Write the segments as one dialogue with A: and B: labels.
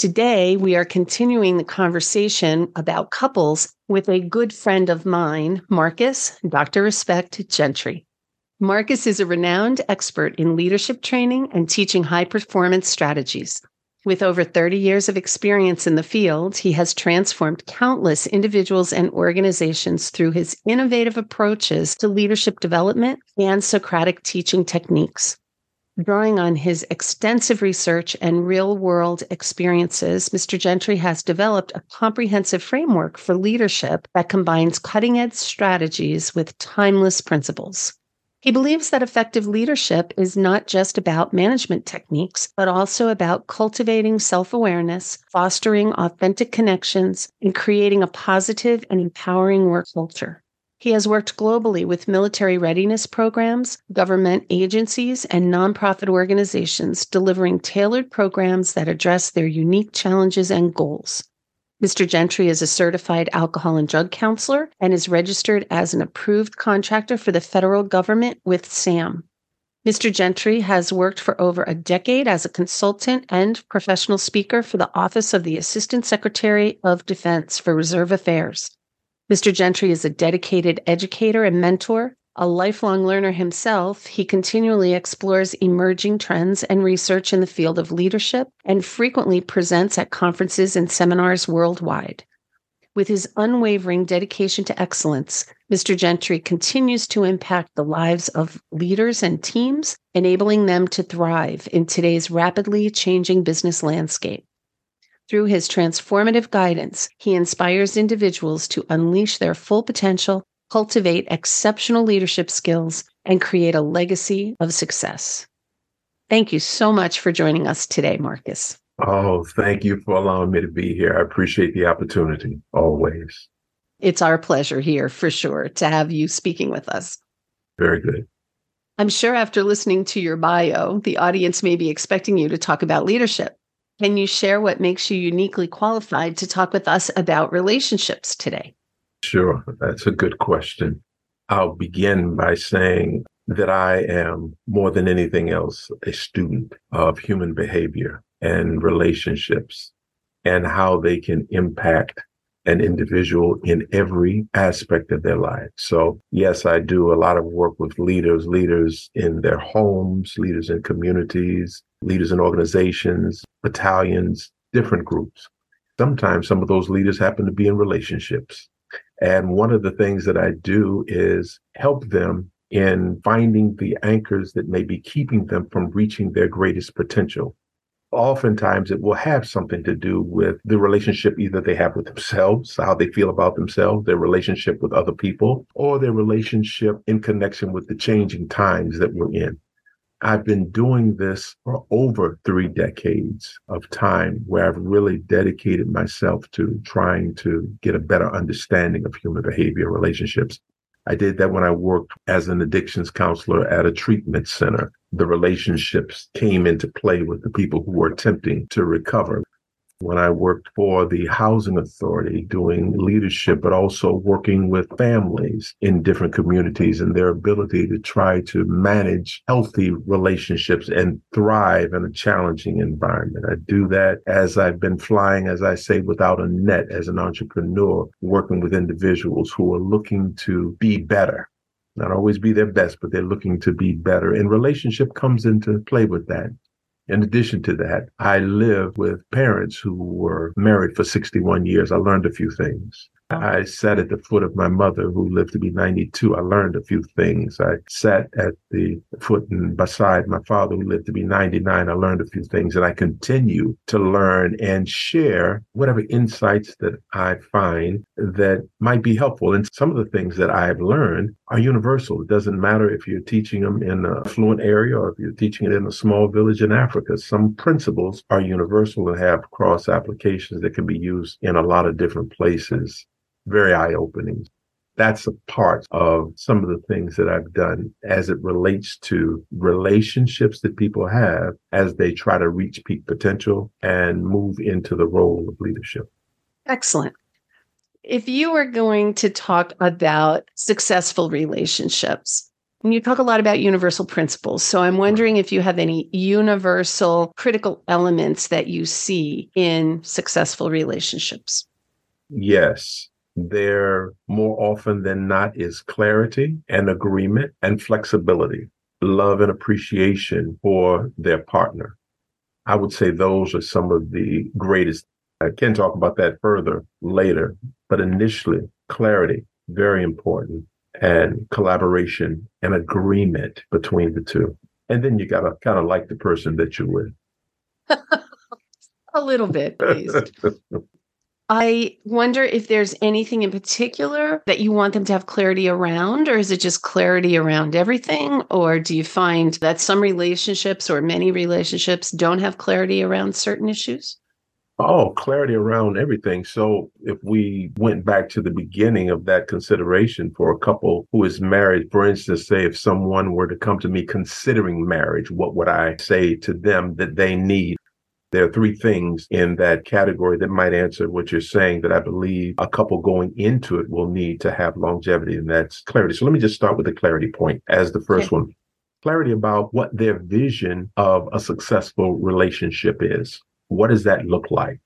A: Today, we are continuing the conversation about couples with a good friend of mine, Marcus, Dr. Respect Gentry. Marcus is a renowned expert in leadership training and teaching high performance strategies. With over 30 years of experience in the field, he has transformed countless individuals and organizations through his innovative approaches to leadership development and Socratic teaching techniques. Drawing on his extensive research and real world experiences, Mr. Gentry has developed a comprehensive framework for leadership that combines cutting edge strategies with timeless principles. He believes that effective leadership is not just about management techniques, but also about cultivating self awareness, fostering authentic connections, and creating a positive and empowering work culture. He has worked globally with military readiness programs, government agencies, and nonprofit organizations, delivering tailored programs that address their unique challenges and goals. Mr. Gentry is a certified alcohol and drug counselor and is registered as an approved contractor for the federal government with SAM. Mr. Gentry has worked for over a decade as a consultant and professional speaker for the Office of the Assistant Secretary of Defense for Reserve Affairs. Mr. Gentry is a dedicated educator and mentor. A lifelong learner himself, he continually explores emerging trends and research in the field of leadership and frequently presents at conferences and seminars worldwide. With his unwavering dedication to excellence, Mr. Gentry continues to impact the lives of leaders and teams, enabling them to thrive in today's rapidly changing business landscape. Through his transformative guidance, he inspires individuals to unleash their full potential, cultivate exceptional leadership skills, and create a legacy of success. Thank you so much for joining us today, Marcus.
B: Oh, thank you for allowing me to be here. I appreciate the opportunity always.
A: It's our pleasure here for sure to have you speaking with us.
B: Very good.
A: I'm sure after listening to your bio, the audience may be expecting you to talk about leadership. Can you share what makes you uniquely qualified to talk with us about relationships today?
B: Sure. That's a good question. I'll begin by saying that I am more than anything else a student of human behavior and relationships and how they can impact an individual in every aspect of their life. So, yes, I do a lot of work with leaders, leaders in their homes, leaders in communities, leaders in organizations, battalions, different groups. Sometimes some of those leaders happen to be in relationships. And one of the things that I do is help them in finding the anchors that may be keeping them from reaching their greatest potential oftentimes it will have something to do with the relationship either they have with themselves, how they feel about themselves, their relationship with other people, or their relationship in connection with the changing times that we're in. I've been doing this for over three decades of time where I've really dedicated myself to trying to get a better understanding of human behavior relationships. I did that when I worked as an addictions counselor at a treatment center. The relationships came into play with the people who were attempting to recover when I worked for the housing authority doing leadership, but also working with families in different communities and their ability to try to manage healthy relationships and thrive in a challenging environment. I do that as I've been flying, as I say, without a net as an entrepreneur, working with individuals who are looking to be better. Not always be their best, but they're looking to be better. And relationship comes into play with that. In addition to that, I lived with parents who were married for 61 years. I learned a few things. I sat at the foot of my mother, who lived to be 92. I learned a few things. I sat at the foot and beside my father, who lived to be 99. I learned a few things, and I continue to learn and share whatever insights that I find that might be helpful. And some of the things that I've learned are universal. It doesn't matter if you're teaching them in a fluent area or if you're teaching it in a small village in Africa. Some principles are universal and have cross applications that can be used in a lot of different places very eye opening. That's a part of some of the things that I've done as it relates to relationships that people have as they try to reach peak potential and move into the role of leadership.
A: Excellent. If you were going to talk about successful relationships, and you talk a lot about universal principles. So I'm wondering if you have any universal critical elements that you see in successful relationships.
B: Yes there more often than not is clarity and agreement and flexibility, love and appreciation for their partner. I would say those are some of the greatest. I can talk about that further later, but initially, clarity, very important, and collaboration and agreement between the two. And then you got to kind of like the person that you're with.
A: A little bit, please. I wonder if there's anything in particular that you want them to have clarity around, or is it just clarity around everything? Or do you find that some relationships or many relationships don't have clarity around certain issues?
B: Oh, clarity around everything. So, if we went back to the beginning of that consideration for a couple who is married, for instance, say if someone were to come to me considering marriage, what would I say to them that they need? There are three things in that category that might answer what you're saying that I believe a couple going into it will need to have longevity, and that's clarity. So let me just start with the clarity point as the first okay. one clarity about what their vision of a successful relationship is. What does that look like?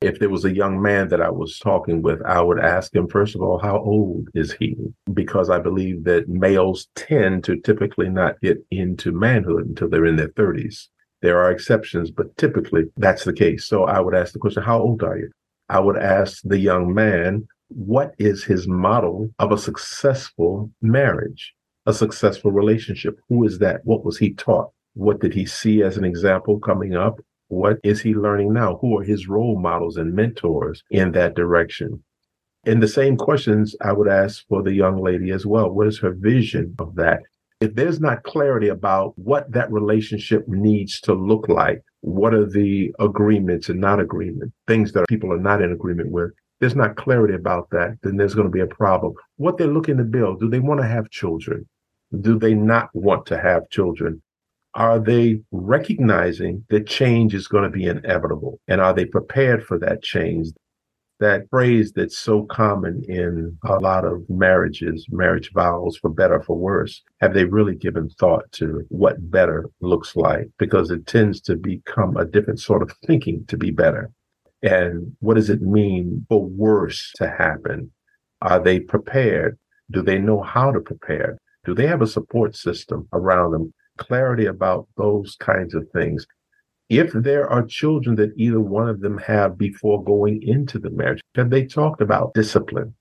B: If there was a young man that I was talking with, I would ask him, first of all, how old is he? Because I believe that males tend to typically not get into manhood until they're in their 30s. There are exceptions, but typically that's the case. So I would ask the question, How old are you? I would ask the young man, What is his model of a successful marriage, a successful relationship? Who is that? What was he taught? What did he see as an example coming up? What is he learning now? Who are his role models and mentors in that direction? And the same questions I would ask for the young lady as well. What is her vision of that? If there's not clarity about what that relationship needs to look like, what are the agreements and not agreement, things that people are not in agreement with, there's not clarity about that, then there's going to be a problem. What they're looking to build, do they want to have children? Do they not want to have children? Are they recognizing that change is going to be inevitable? And are they prepared for that change? That phrase that's so common in a lot of marriages, marriage vows, for better for worse, have they really given thought to what better looks like? Because it tends to become a different sort of thinking to be better. And what does it mean for worse to happen? Are they prepared? Do they know how to prepare? Do they have a support system around them? Clarity about those kinds of things if there are children that either one of them have before going into the marriage, have they talked about discipline?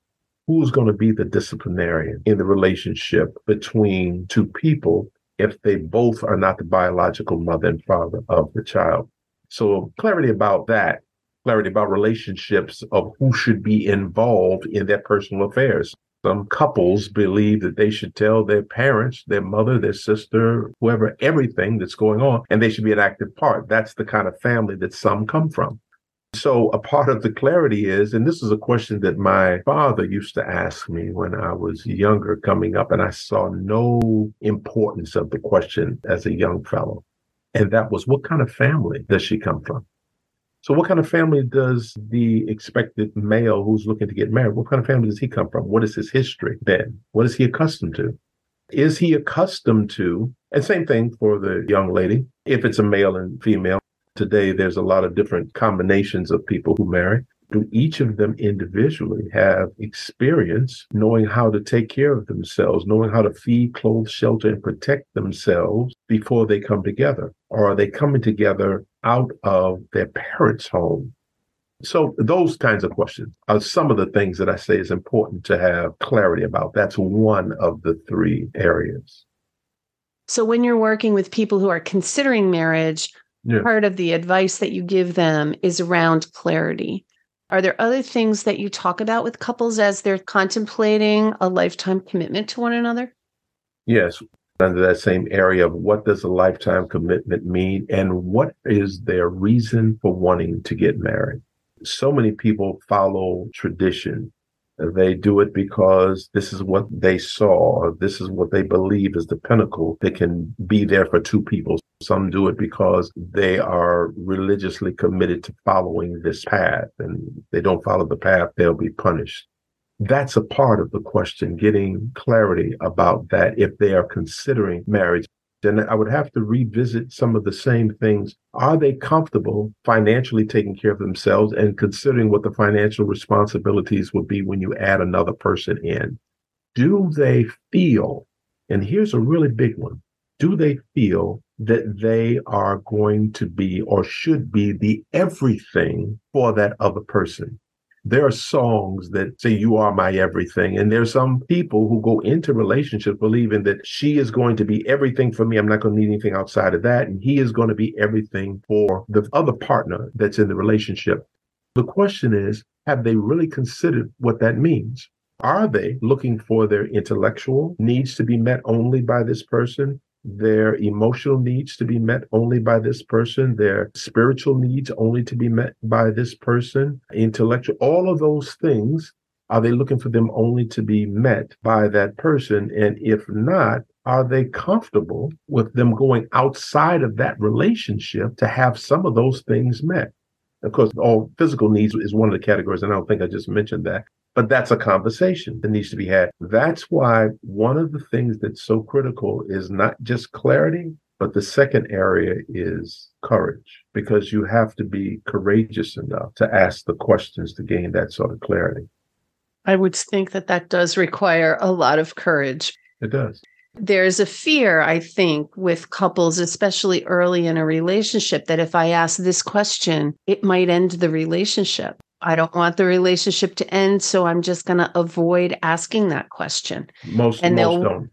B: Who's going to be the disciplinarian in the relationship between two people if they both are not the biological mother and father of the child? So, clarity about that, clarity about relationships of who should be involved in their personal affairs. Some couples believe that they should tell their parents, their mother, their sister, whoever, everything that's going on, and they should be an active part. That's the kind of family that some come from. So, a part of the clarity is, and this is a question that my father used to ask me when I was younger coming up, and I saw no importance of the question as a young fellow. And that was, what kind of family does she come from? So, what kind of family does the expected male who's looking to get married, what kind of family does he come from? What is his history then? What is he accustomed to? Is he accustomed to, and same thing for the young lady, if it's a male and female, today there's a lot of different combinations of people who marry. Do each of them individually have experience knowing how to take care of themselves, knowing how to feed, clothe, shelter, and protect themselves before they come together? Or are they coming together out of their parents' home. So those kinds of questions are some of the things that I say is important to have clarity about. That's one of the three areas.
A: So when you're working with people who are considering marriage, yeah. part of the advice that you give them is around clarity. Are there other things that you talk about with couples as they're contemplating a lifetime commitment to one another?
B: Yes, under that same area of what does a lifetime commitment mean and what is their reason for wanting to get married. So many people follow tradition they do it because this is what they saw. This is what they believe is the pinnacle that can be there for two people. Some do it because they are religiously committed to following this path and they don't follow the path, they'll be punished. That's a part of the question, getting clarity about that if they are considering marriage then I would have to revisit some of the same things. Are they comfortable financially taking care of themselves and considering what the financial responsibilities would be when you add another person in? Do they feel, and here's a really big one, do they feel that they are going to be or should be the everything for that other person? There are songs that say you are my everything. And there's some people who go into relationships believing that she is going to be everything for me. I'm not going to need anything outside of that. And he is going to be everything for the other partner that's in the relationship. The question is have they really considered what that means? Are they looking for their intellectual needs to be met only by this person their emotional needs to be met only by this person, their spiritual needs only to be met by this person, intellectual, all of those things. Are they looking for them only to be met by that person? And if not, are they comfortable with them going outside of that relationship to have some of those things met? Of course, all physical needs is one of the categories, and I don't think I just mentioned that. But that's a conversation that needs to be had. That's why one of the things that's so critical is not just clarity, but the second area is courage, because you have to be courageous enough to ask the questions to gain that sort of clarity.
A: I would think that that does require a lot of courage.
B: It does.
A: There's a fear, I think, with couples, especially early in a relationship, that if I ask this question, it might end the relationship. I don't want the relationship to end, so I'm just going to avoid asking that question.
B: Most and most don't.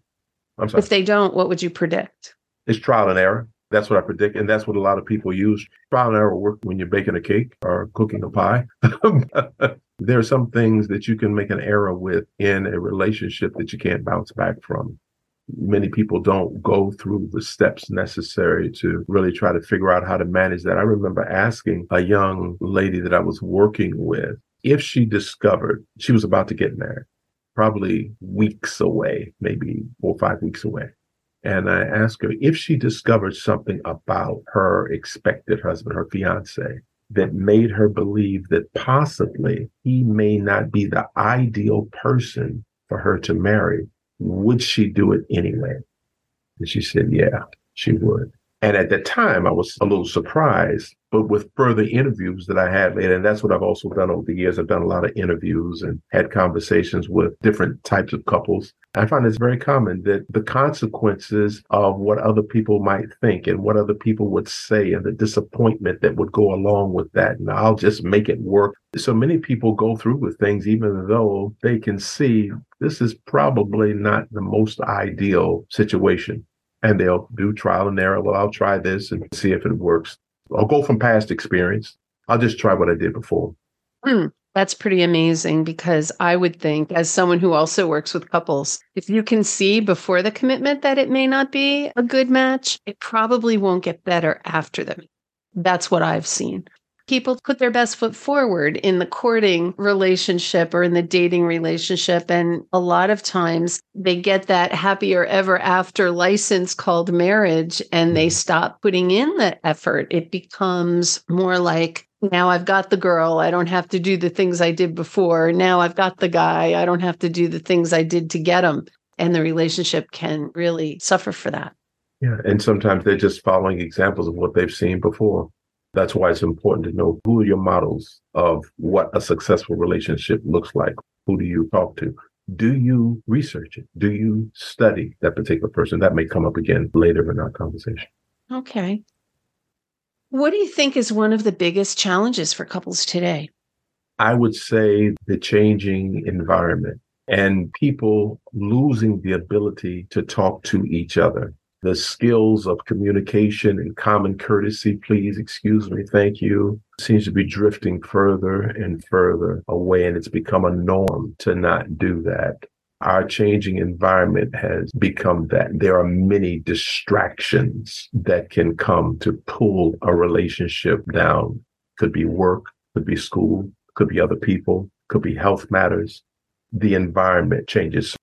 A: I'm sorry. If they don't, what would you predict?
B: It's trial and error. That's what I predict, and that's what a lot of people use. Trial and error work when you're baking a cake or cooking a pie. there are some things that you can make an error with in a relationship that you can't bounce back from many people don't go through the steps necessary to really try to figure out how to manage that. I remember asking a young lady that I was working with if she discovered she was about to get married, probably weeks away, maybe four or five weeks away. And I asked her if she discovered something about her expected husband, her fiance, that made her believe that possibly he may not be the ideal person for her to marry would she do it anyway? And she said, yeah, she would. And at that time, I was a little surprised, but with further interviews that I had later, and that's what I've also done over the years. I've done a lot of interviews and had conversations with different types of couples. I find it's very common that the consequences of what other people might think and what other people would say and the disappointment that would go along with that. And I'll just make it work. So many people go through with things, even though they can see this is probably not the most ideal situation and they'll do trial and error. Well, I'll try this and see if it works. I'll go from past experience. I'll just try what I did before.
A: Mm, that's pretty amazing because I would think, as someone who also works with couples, if you can see before the commitment that it may not be a good match, it probably won't get better after them. That's what I've seen people put their best foot forward in the courting relationship or in the dating relationship. And a lot of times they get that happier ever after license called marriage and they mm-hmm. stop putting in the effort. It becomes more like, now I've got the girl. I don't have to do the things I did before. Now I've got the guy. I don't have to do the things I did to get him. And the relationship can really suffer for that.
B: Yeah. And sometimes they're just following examples of what they've seen before. That's why it's important to know who are your models of what a successful relationship looks like. Who do you talk to? Do you research it? Do you study that particular person? That may come up again later in our conversation.
A: Okay. What do you think is one of the biggest challenges for couples today?
B: I would say the changing environment and people losing the ability to talk to each other. The skills of communication and common courtesy, please excuse me, thank you, seems to be drifting further and further away. And it's become a norm to not do that. Our changing environment has become that. There are many distractions that can come to pull a relationship down. Could be work, could be school, could be other people, could be health matters. The environment changes.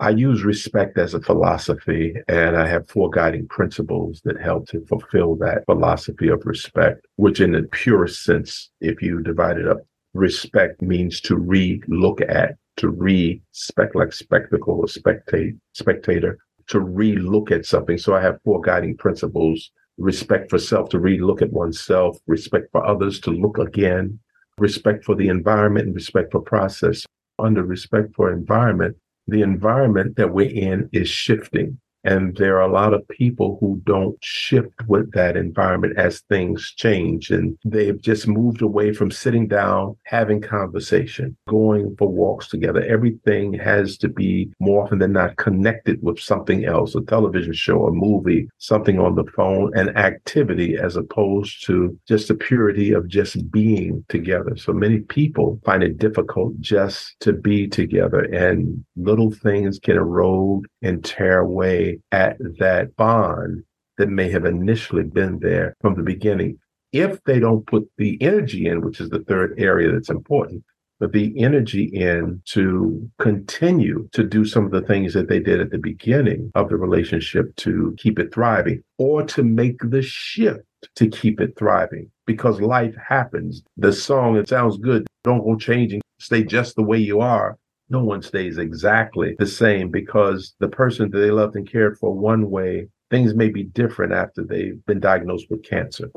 B: I use respect as a philosophy, and I have four guiding principles that help to fulfill that philosophy of respect, which, in the purest sense, if you divide it up, respect means to re look at, to re spec like spectacle or spectate, spectator, to re look at something. So I have four guiding principles respect for self, to re look at oneself, respect for others, to look again, respect for the environment and respect for process. Under respect for environment, the environment that we're in is shifting. And there are a lot of people who don't shift with that environment as things change. And they've just moved away from sitting down, having conversation, going for walks together. Everything has to be more often than not connected with something else, a television show, a movie, something on the phone, an activity as opposed to just the purity of just being together. So many people find it difficult just to be together and little things can erode and tear away at that bond that may have initially been there from the beginning. If they don't put the energy in, which is the third area that's important, but the energy in to continue to do some of the things that they did at the beginning of the relationship to keep it thriving or to make the shift to keep it thriving because life happens. The song, it sounds good. Don't go changing. Stay just the way you are no one stays exactly the same because the person that they loved and cared for one way, things may be different after they've been diagnosed with cancer.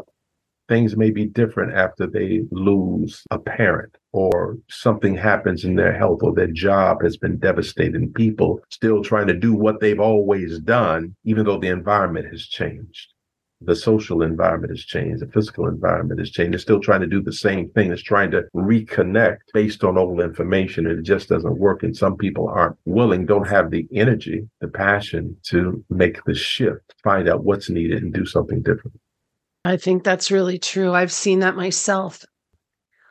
B: Things may be different after they lose a parent or something happens in their health or their job has been devastated and people still trying to do what they've always done, even though the environment has changed the social environment has changed, the physical environment has changed. They're still trying to do the same thing. It's trying to reconnect based on old information, and it just doesn't work. And some people aren't willing, don't have the energy, the passion to make the shift, find out what's needed, and do something different.
A: I think that's really true. I've seen that myself.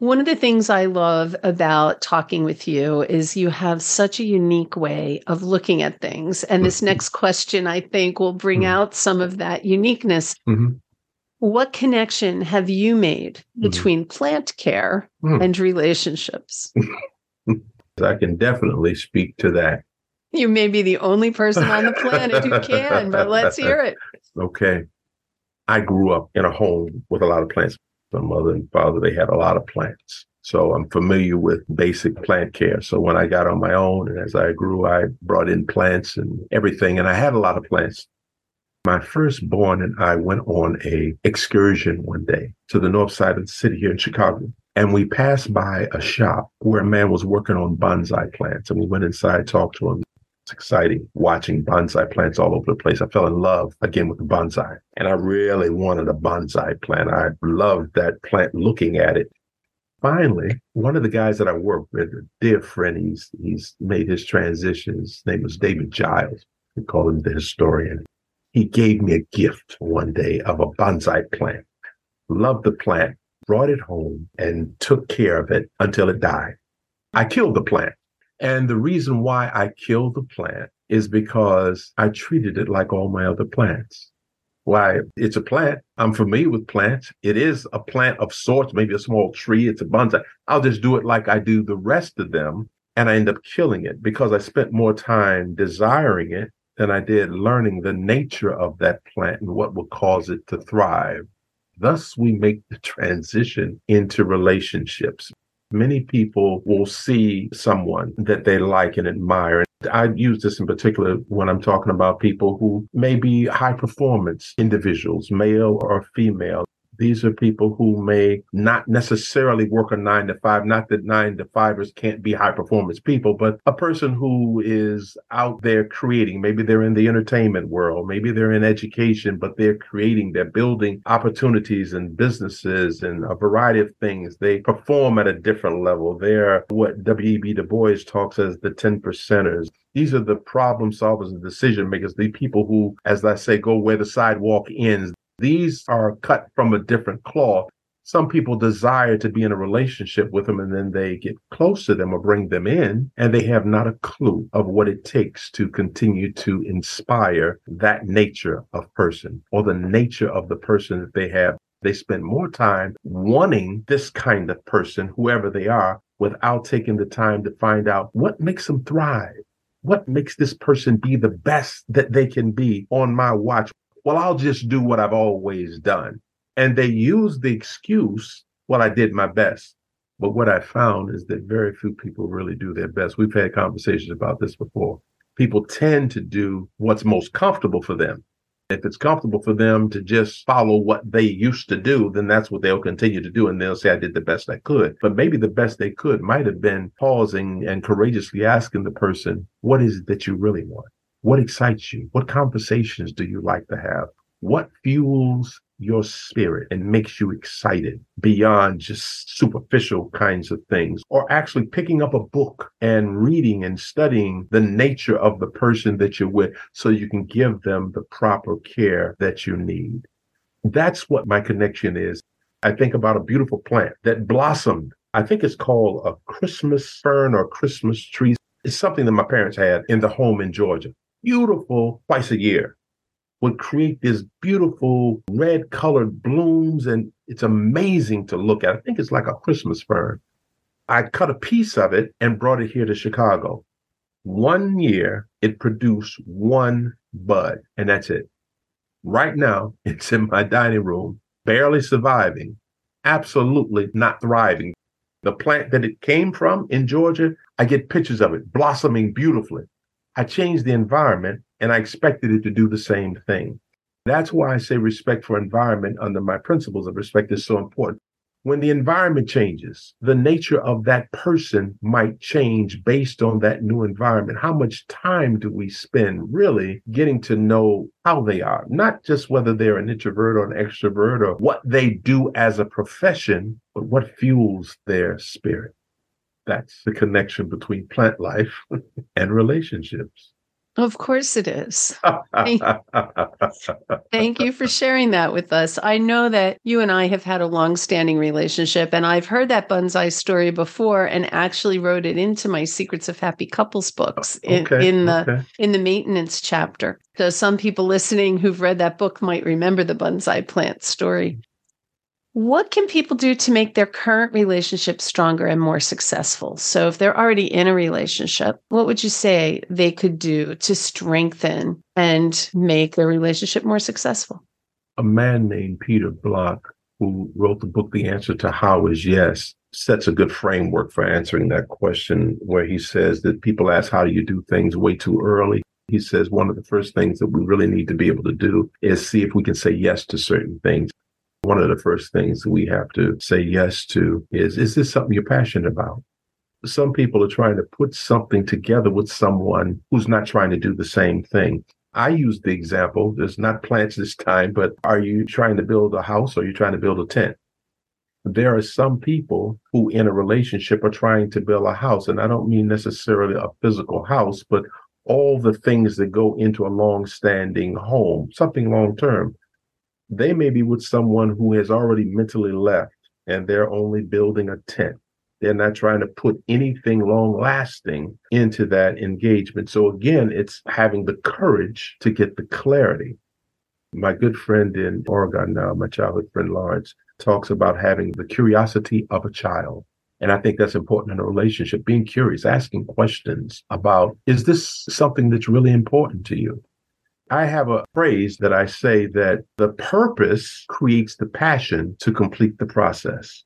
A: One of the things I love about talking with you is you have such a unique way of looking at things. And this mm-hmm. next question, I think, will bring mm-hmm. out some of that uniqueness. Mm-hmm. What connection have you made mm-hmm. between plant care mm. and relationships?
B: I can definitely speak to that.
A: You may be the only person on the planet who can, but let's hear it.
B: Okay. I grew up in a home with a lot of plants my mother and father, they had a lot of plants. So I'm familiar with basic plant care. So when I got on my own and as I grew, I brought in plants and everything. And I had a lot of plants. My firstborn and I went on a excursion one day to the north side of the city here in Chicago. And we passed by a shop where a man was working on bonsai plants. And we went inside, talked to him. It's exciting watching bonsai plants all over the place. I fell in love again with the bonsai, and I really wanted a bonsai plant. I loved that plant looking at it. Finally, one of the guys that I work with, a dear friend, he's he's made his transition. His name was David Giles. We call him the historian. He gave me a gift one day of a bonsai plant. Loved the plant, brought it home, and took care of it until it died. I killed the plant. And the reason why I killed the plant is because I treated it like all my other plants. Why? It's a plant. I'm familiar with plants. It is a plant of sorts, maybe a small tree. It's a bonsai. I'll just do it like I do the rest of them. And I end up killing it because I spent more time desiring it than I did learning the nature of that plant and what will cause it to thrive. Thus, we make the transition into relationships. Many people will see someone that they like and admire. I use this in particular when I'm talking about people who may be high performance individuals, male or female. These are people who may not necessarily work a nine to five. Not that nine to fivers can't be high performance people, but a person who is out there creating. Maybe they're in the entertainment world, maybe they're in education, but they're creating, they're building opportunities and businesses and a variety of things. They perform at a different level. They're what W.E.B. Du Bois talks as the 10 percenters. These are the problem solvers and decision makers, the people who, as I say, go where the sidewalk ends. These are cut from a different cloth. Some people desire to be in a relationship with them and then they get close to them or bring them in and they have not a clue of what it takes to continue to inspire that nature of person or the nature of the person that they have. They spend more time wanting this kind of person, whoever they are, without taking the time to find out what makes them thrive. What makes this person be the best that they can be on my watch? Well, I'll just do what I've always done. And they use the excuse, well, I did my best. But what I found is that very few people really do their best. We've had conversations about this before. People tend to do what's most comfortable for them. If it's comfortable for them to just follow what they used to do, then that's what they'll continue to do. And they'll say, I did the best I could. But maybe the best they could might have been pausing and courageously asking the person, what is it that you really want? What excites you? What conversations do you like to have? What fuels your spirit and makes you excited beyond just superficial kinds of things, or actually picking up a book and reading and studying the nature of the person that you're with so you can give them the proper care that you need. That's what my connection is. I think about a beautiful plant that blossomed. I think it's called a Christmas fern or Christmas tree. It's something that my parents had in the home in Georgia beautiful twice a year, would create this beautiful red colored blooms. And it's amazing to look at. I think it's like a Christmas fern. I cut a piece of it and brought it here to Chicago. One year, it produced one bud, and that's it. Right now, it's in my dining room, barely surviving, absolutely not thriving. The plant that it came from in Georgia, I get pictures of it blossoming beautifully. I changed the environment and I expected it to do the same thing. That's why I say respect for environment under my principles of respect is so important. When the environment changes, the nature of that person might change based on that new environment. How much time do we spend really getting to know how they are? Not just whether they're an introvert or an extrovert or what they do as a profession, but what fuels their spirit. That's the connection between plant life and relationships.
A: Of course it is. Thank you for sharing that with us. I know that you and I have had a long-standing relationship and I've heard that bonsai story before and actually wrote it into my Secrets of Happy Couples books in, okay, in the okay. in the maintenance chapter. So some people listening who've read that book might remember the bonsai plant story. What can people do to make their current relationship stronger and more successful? So, if they're already in a relationship, what would you say they could do to strengthen and make their relationship more successful?
B: A man named Peter Block, who wrote the book The Answer to How is Yes, sets a good framework for answering that question, where he says that people ask, How do you do things way too early? He says one of the first things that we really need to be able to do is see if we can say yes to certain things. One of the first things we have to say yes to is Is this something you're passionate about? Some people are trying to put something together with someone who's not trying to do the same thing. I use the example, there's not plants this time, but are you trying to build a house or are you trying to build a tent? There are some people who in a relationship are trying to build a house. And I don't mean necessarily a physical house, but all the things that go into a long standing home, something long term they may be with someone who has already mentally left and they're only building a tent. They're not trying to put anything long lasting into that engagement. So again, it's having the courage to get the clarity. My good friend in Oregon now, my childhood friend Lawrence, talks about having the curiosity of a child. And I think that's important in a relationship, being curious, asking questions about, is this something that's really important to you? I have a phrase that I say that the purpose creates the passion to complete the process.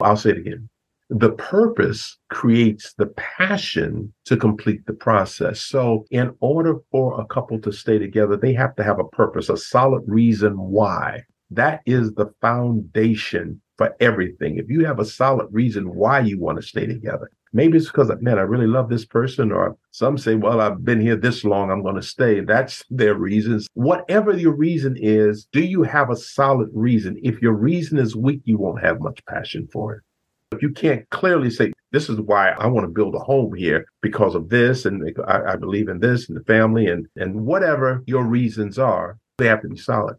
B: I'll say it again. The purpose creates the passion to complete the process. So, in order for a couple to stay together, they have to have a purpose, a solid reason why That is the foundation for everything. If you have a solid reason why you want to stay together, maybe it's because, man, I really love this person, or some say, well, I've been here this long, I'm going to stay. That's their reasons. Whatever your reason is, do you have a solid reason? If your reason is weak, you won't have much passion for it. If you can't clearly say, this is why I want to build a home here because of this, and I, I believe in this and the family, and, and whatever your reasons are, they have to be solid.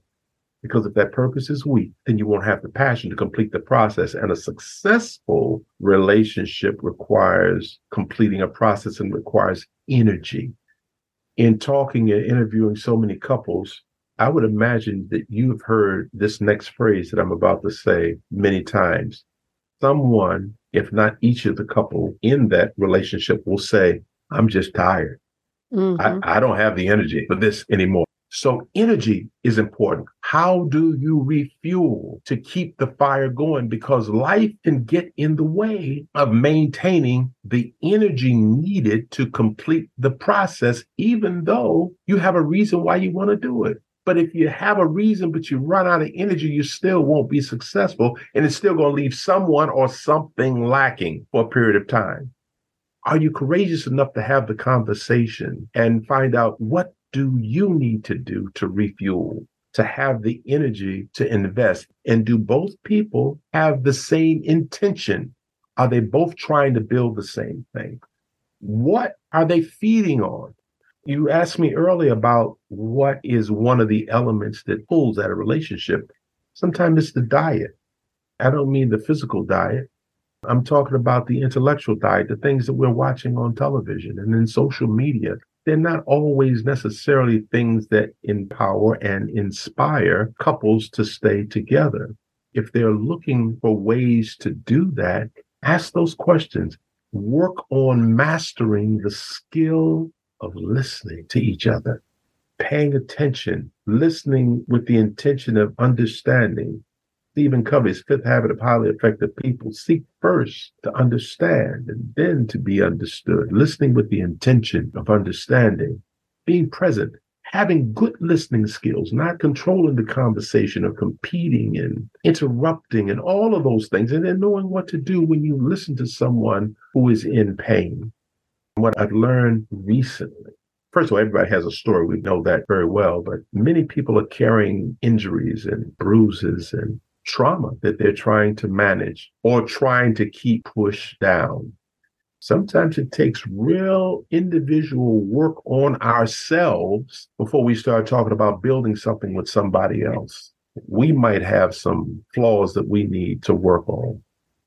B: Because if that purpose is weak, then you won't have the passion to complete the process. And a successful relationship requires completing a process and requires energy. In talking and interviewing so many couples, I would imagine that you've heard this next phrase that I'm about to say many times. Someone, if not each of the couple in that relationship, will say, I'm just tired. Mm-hmm. I, I don't have the energy for this anymore. So energy is important. How do you refuel to keep the fire going? Because life can get in the way of maintaining the energy needed to complete the process, even though you have a reason why you want to do it. But if you have a reason, but you run out of energy, you still won't be successful. And it's still going to leave someone or something lacking for a period of time. Are you courageous enough to have the conversation and find out what do you need to do to refuel, to have the energy to invest? And do both people have the same intention? Are they both trying to build the same thing? What are they feeding on? You asked me earlier about what is one of the elements that pulls at a relationship. Sometimes it's the diet. I don't mean the physical diet. I'm talking about the intellectual diet, the things that we're watching on television and in social media, they're not always necessarily things that empower and inspire couples to stay together. If they're looking for ways to do that, ask those questions. Work on mastering the skill of listening to each other, paying attention, listening with the intention of understanding, Stephen Covey's fifth habit of highly effective people seek first to understand and then to be understood, listening with the intention of understanding, being present, having good listening skills, not controlling the conversation or competing and interrupting and all of those things, and then knowing what to do when you listen to someone who is in pain. What I've learned recently First of all, everybody has a story. We know that very well, but many people are carrying injuries and bruises and trauma that they're trying to manage or trying to keep pushed down. Sometimes it takes real individual work on ourselves before we start talking about building something with somebody else. We might have some flaws that we need to work on.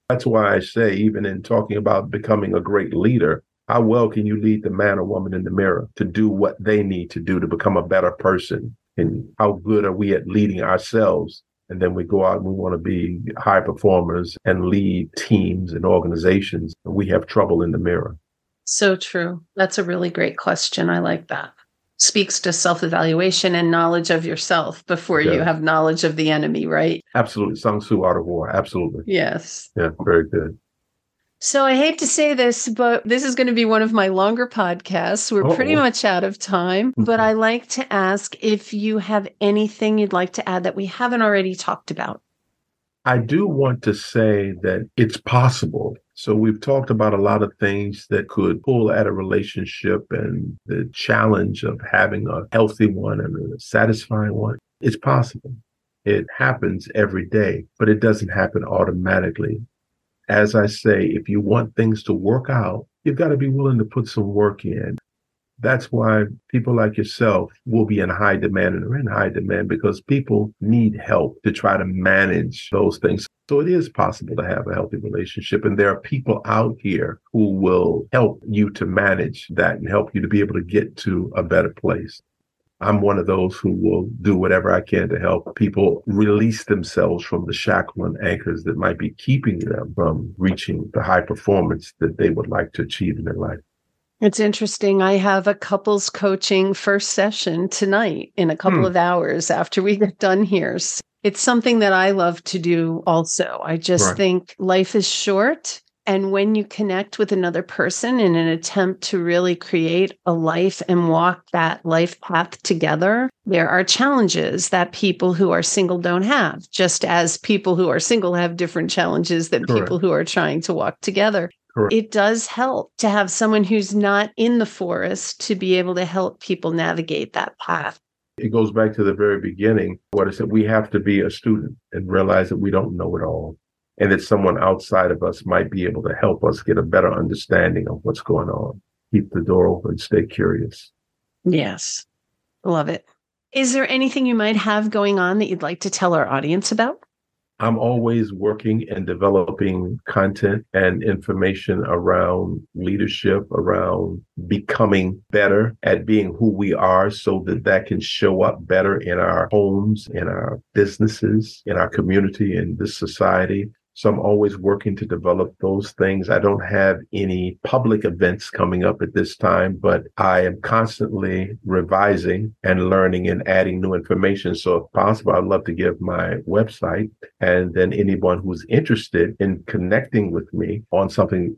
B: That's why I say, even in talking about becoming a great leader, how well can you lead the man or woman in the mirror to do what they need to do to become a better person? And how good are we at leading ourselves and then we go out and we want to be high performers and lead teams and organizations. We have trouble in the mirror.
A: So true. That's a really great question. I like that. Speaks to self evaluation and knowledge of yourself before you have knowledge of the enemy, right?
B: Absolutely. Sun Tzu, Art of War. Absolutely.
A: Yes.
B: Yeah, very good.
A: So I hate to say this, but this is going to be one of my longer podcasts. We're Uh-oh. pretty much out of time, mm-hmm. but I like to ask if you have anything you'd like to add that we haven't already talked about.
B: I do want to say that it's possible. So we've talked about a lot of things that could pull at a relationship and the challenge of having a healthy one and a satisfying one. It's possible. It happens every day, but it doesn't happen automatically as I say, if you want things to work out, you've got to be willing to put some work in. That's why people like yourself will be in high demand and are in high demand because people need help to try to manage those things. So it is possible to have a healthy relationship. And there are people out here who will help you to manage that and help you to be able to get to a better place. I'm one of those who will do whatever I can to help people release themselves from the shackle and anchors that might be keeping them from reaching the high performance that they would like to achieve in their life.
A: It's interesting. I have a couples coaching first session tonight in a couple hmm. of hours after we get done here. It's something that I love to do also. I just right. think life is short And when you connect with another person in an attempt to really create a life and walk that life path together, there are challenges that people who are single don't have, just as people who are single have different challenges than
B: Correct.
A: people who are trying to walk together.
B: Correct.
A: It does help to have someone who's not in the forest to be able to help people navigate that path.
B: It goes back to the very beginning, what I said, we have to be a student and realize that we don't know it all. And that someone outside of us might be able to help us get a better understanding of what's going on. Keep the door open, stay curious.
A: Yes. Love it. Is there anything you might have going on that you'd like to tell our audience about?
B: I'm always working and developing content and information around leadership, around becoming better at being who we are so that that can show up better in our homes, in our businesses, in our community, in this society. So I'm always working to develop those things. I don't have any public events coming up at this time, but I am constantly revising and learning and adding new information. So if possible, I'd love to give my website and then anyone who's interested in connecting with me on something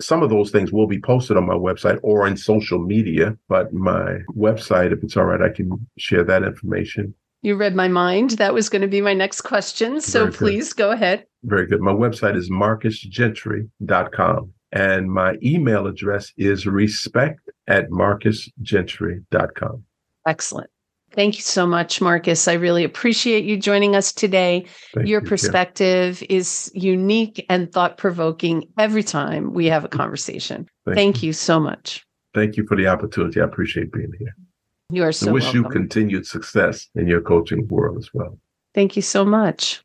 B: some of those things will be posted on my website or in social media, but my website, if it's all right, I can share that information.
A: You read my mind. That was going to be my next question. So please go ahead.
B: Very good. My website is marcusgentry.com and my email address is respect at marcusgentry.com.
A: Excellent. Thank you so much, Marcus. I really appreciate you joining us today.
B: Thank
A: Your
B: you, Kim.
A: perspective is unique and thought provoking every time we have a conversation. Thank you so much.
B: Thank you for the opportunity. I appreciate being here.
A: You are
B: I
A: so
B: wish
A: welcome.
B: you continued success in your coaching world as well.
A: Thank you so much.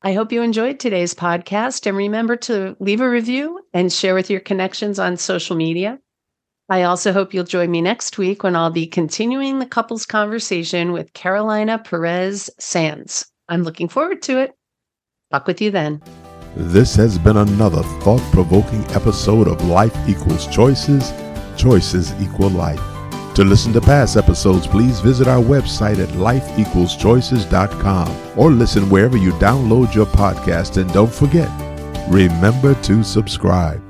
A: I hope you enjoyed today's podcast and remember to leave a review and share with your connections on social media. I also hope you'll join me next week when I'll be continuing the couples conversation with Carolina Perez Sands. I'm looking forward to it. Talk with you then.
C: This has been another thought provoking episode of Life Equals Choices, Choices Equal Life. To listen to past episodes, please visit our website at lifeequalschoices.com or listen wherever you download your podcast. And don't forget, remember to subscribe.